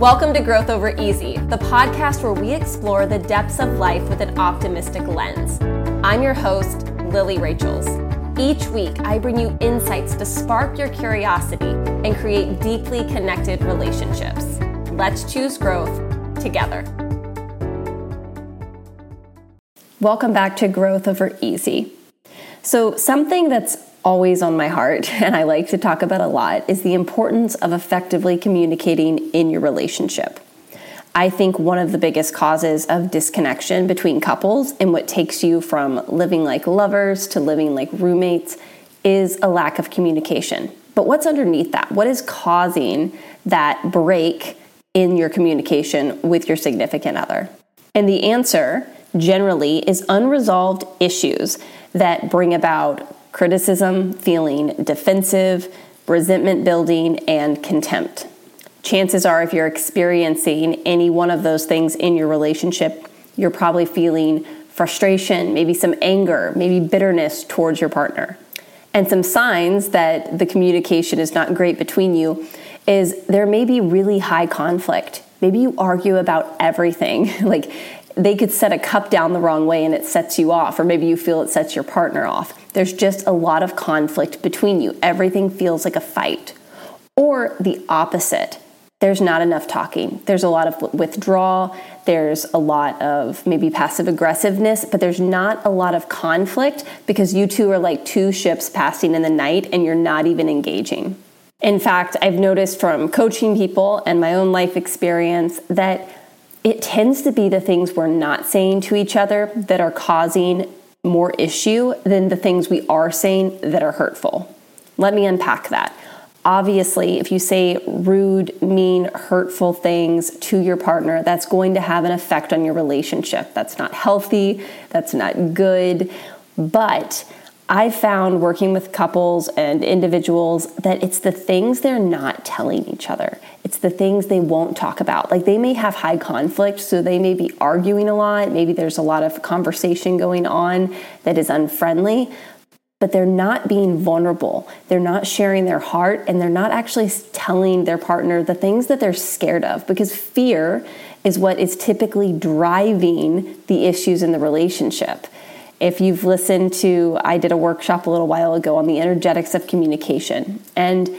Welcome to Growth Over Easy, the podcast where we explore the depths of life with an optimistic lens. I'm your host, Lilly Rachels. Each week, I bring you insights to spark your curiosity and create deeply connected relationships. Let's choose growth together. Welcome back to Growth Over Easy. So, something that's always on my heart and I like to talk about a lot is the importance of effectively communicating in your relationship. I think one of the biggest causes of disconnection between couples and what takes you from living like lovers to living like roommates is a lack of communication. But what's underneath that? What is causing that break in your communication with your significant other? And the answer generally is unresolved issues that bring about criticism, feeling defensive, resentment building, and contempt. Chances are, if you're experiencing any one of those things in your relationship, you're probably feeling frustration, maybe some anger, maybe bitterness towards your partner. And some signs that the communication is not great between you is there may be really high conflict. Maybe you argue about everything. like they could set a cup down the wrong way and it sets you off, or maybe you feel it sets your partner off. There's just a lot of conflict between you. Everything feels like a fight. Or the opposite. There's not enough talking. There's a lot of withdrawal. There's a lot of maybe passive aggressiveness, but there's not a lot of conflict because you two are like two ships passing in the night and you're not even engaging. In fact, I've noticed from coaching people and my own life experience that it tends to be the things we're not saying to each other that are causing more issue than the things we are saying that are hurtful. Let me unpack that. Obviously, if you say rude, mean, hurtful things to your partner, that's going to have an effect on your relationship. That's not healthy, that's not good. But I found working with couples and individuals that it's the things they're not telling each other. It's the things they won't talk about. Like they may have high conflict, so they may be arguing a lot. Maybe there's a lot of conversation going on that is unfriendly, but they're not being vulnerable. They're not sharing their heart and they're not actually telling their partner the things that they're scared of because fear is what is typically driving the issues in the relationship. If you've listened to, I did a workshop a little while ago on the energetics of communication. And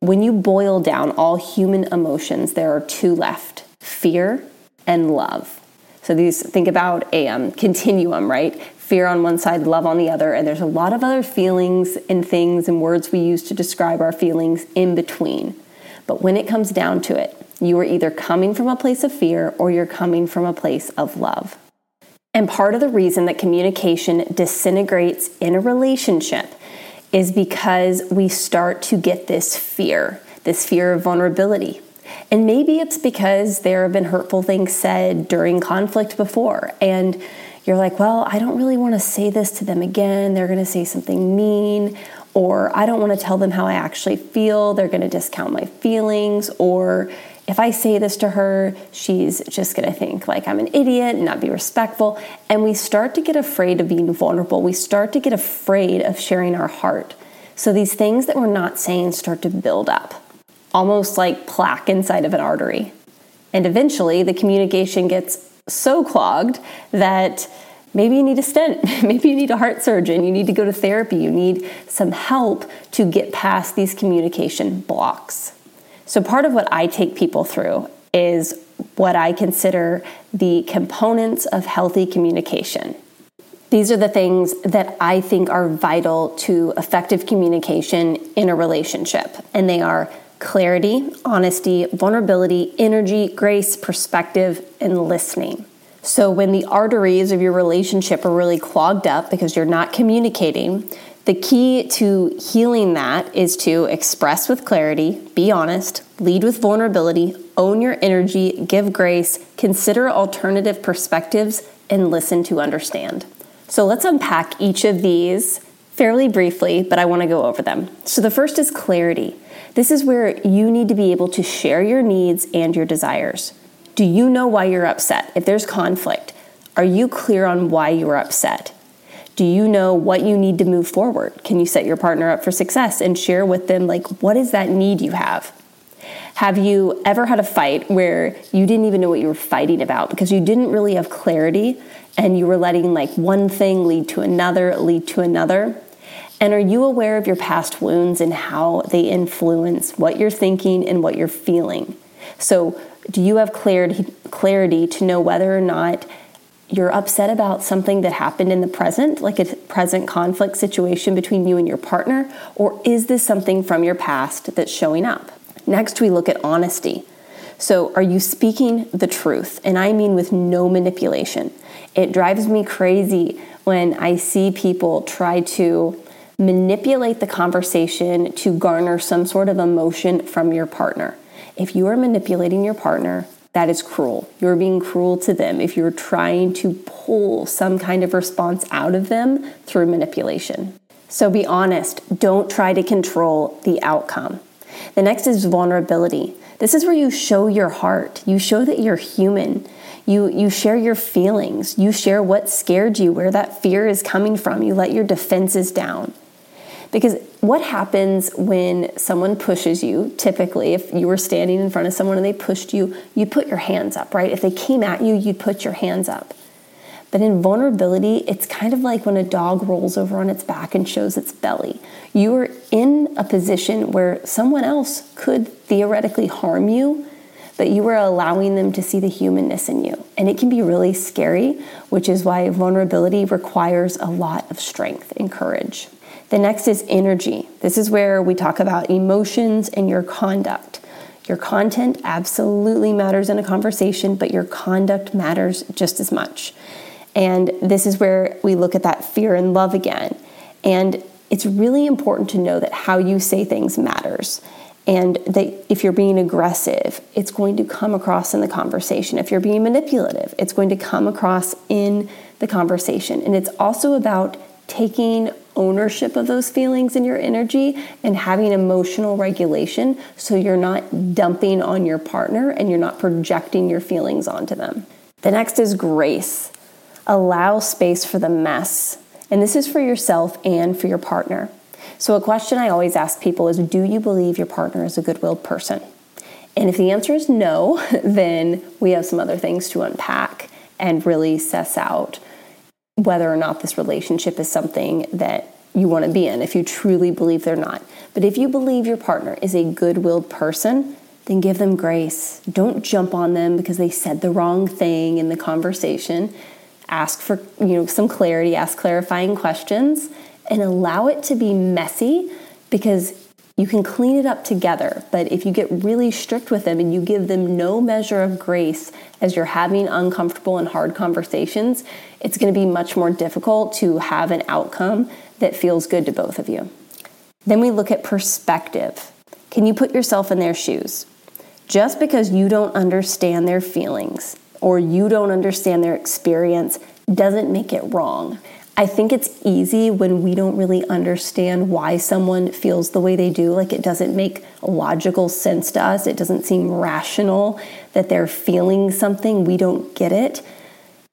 when you boil down all human emotions, there are two left fear and love. So these, think about a um, continuum, right? Fear on one side, love on the other. And there's a lot of other feelings and things and words we use to describe our feelings in between. But when it comes down to it, you are either coming from a place of fear or you're coming from a place of love. And part of the reason that communication disintegrates in a relationship is because we start to get this fear, this fear of vulnerability. And maybe it's because there have been hurtful things said during conflict before. And you're like, well, I don't really want to say this to them again. They're going to say something mean. Or I don't want to tell them how I actually feel. They're going to discount my feelings. Or if I say this to her, she's just to think like I'm an idiot and not be respectful. And we start to get afraid of being vulnerable. We start to get afraid of sharing our heart. So these things that we're not saying start to build up, almost like plaque inside of an artery. And eventually the communication gets so clogged that maybe you need a stent, maybe you need a heart surgeon, you need to go to therapy, you need some help to get past these communication blocks. So, part of what I take people through is what I consider the components of healthy communication. These are the things that I think are vital to effective communication in a relationship, and they are clarity, honesty, vulnerability, energy, grace, perspective, and listening. So, when the arteries of your relationship are really clogged up because you're not communicating, the key to healing that is to express with clarity, be honest, lead with vulnerability, own your energy, give grace, consider alternative perspectives, and listen to understand. So let's unpack each of these fairly briefly, but I want to go over them. So the first is clarity. This is where you need to be able to share your needs and your desires. Do you know why you're upset? If there's conflict, are you clear on why you're upset? Do you know what you need to move forward? Can you set your partner up for success and share with them, like, what is that need you have? Have you ever had a fight where you didn't even know what you were fighting about because you didn't really have clarity and you were letting like one thing lead to another, lead to another? And are you aware of your past wounds and how they influence what you're thinking and what you're feeling? So, do you have clarity clarity to know whether or not you're upset about something that happened in the present, like a present conflict situation between you and your partner, or is this something from your past that's showing up? Next, we look at honesty. So, are you speaking the truth? And I mean with no manipulation. It drives me crazy when I see people try to manipulate the conversation to garner some sort of emotion from your partner. If you are manipulating your partner, that is cruel. You're being cruel to them if you're trying to pull some kind of response out of them through manipulation. So be honest. Don't try to control the outcome. The next is vulnerability. This is where you show your heart. You show that you're human. You, you share your feelings. You share what scared you, where that fear is coming from. You let your defenses down. Because what happens when someone pushes you, typically, if you were standing in front of someone and they pushed you, you put your hands up, right? If they came at you, you'd put your hands up. But in vulnerability, it's kind of like when a dog rolls over on its back and shows its belly. You are in a position where someone else could theoretically harm you, but you are allowing them to see the humanness in you. And it can be really scary, which is why vulnerability requires a lot of strength and courage. The next is energy. This is where we talk about emotions and your conduct. Your content absolutely matters in a conversation, but your conduct matters just as much. And this is where we look at that fear and love again. And it's really important to know that how you say things matters. And that if you're being aggressive, it's going to come across in the conversation. If you're being manipulative, it's going to come across in the conversation. And it's also about taking ownership of those feelings and your energy and having emotional regulation so you're not dumping on your partner and you're not projecting your feelings onto them. The next is grace. Allow space for the mess. And this is for yourself and for your partner. So, a question I always ask people is Do you believe your partner is a good willed person? And if the answer is no, then we have some other things to unpack and really suss out whether or not this relationship is something that you want to be in, if you truly believe they're not. But if you believe your partner is a good willed person, then give them grace. Don't jump on them because they said the wrong thing in the conversation. Ask for you know some clarity, ask clarifying questions, and allow it to be messy because you can clean it up together. But if you get really strict with them and you give them no measure of grace as you're having uncomfortable and hard conversations, it's going to be much more difficult to have an outcome that feels good to both of you. Then we look at perspective. Can you put yourself in their shoes? Just because you don't understand their feelings or you don't understand their experience doesn't make it wrong. I think it's easy when we don't really understand why someone feels the way they do. Like it doesn't make logical sense to us. It doesn't seem rational that they're feeling something. We don't get it.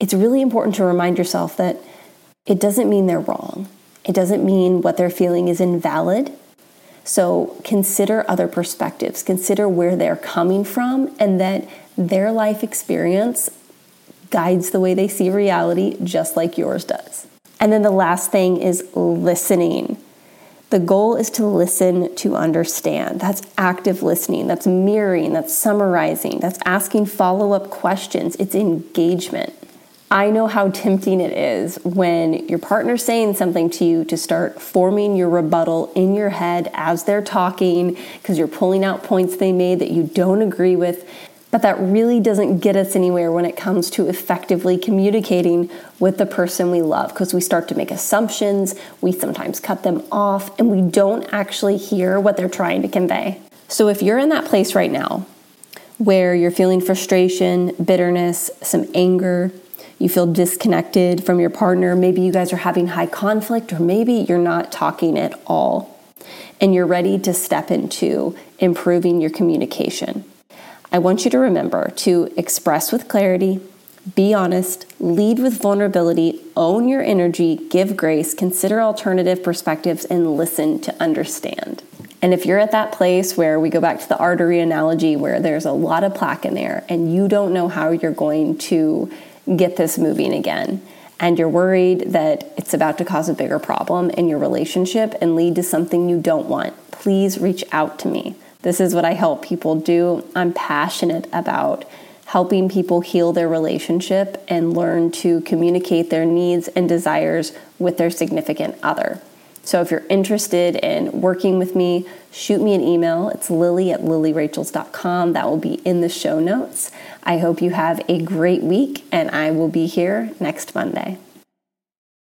It's really important to remind yourself that it doesn't mean they're wrong. It doesn't mean what they're feeling is invalid. So consider other perspectives, consider where they're coming from, and that their life experience guides the way they see reality just like yours does. And then the last thing is listening. The goal is to listen to understand. That's active listening, that's mirroring, that's summarizing, that's asking follow up questions, it's engagement. I know how tempting it is when your partner's saying something to you to start forming your rebuttal in your head as they're talking because you're pulling out points they made that you don't agree with. But that really doesn't get us anywhere when it comes to effectively communicating with the person we love because we start to make assumptions, we sometimes cut them off, and we don't actually hear what they're trying to convey. So if you're in that place right now where you're feeling frustration, bitterness, some anger, you feel disconnected from your partner, maybe you guys are having high conflict, or maybe you're not talking at all, and you're ready to step into improving your communication. I want you to remember to express with clarity, be honest, lead with vulnerability, own your energy, give grace, consider alternative perspectives, and listen to understand. And if you're at that place where we go back to the artery analogy where there's a lot of plaque in there and you don't know how you're going to get this moving again, and you're worried that it's about to cause a bigger problem in your relationship and lead to something you don't want, please reach out to me. This is what I help people do. I'm passionate about helping people heal their relationship and learn to communicate their needs and desires with their significant other. So if you're interested in working with me, shoot me an email. It's lilly at lillyrachels.com. That will be in the show notes. I hope you have a great week, and I will be here next Monday.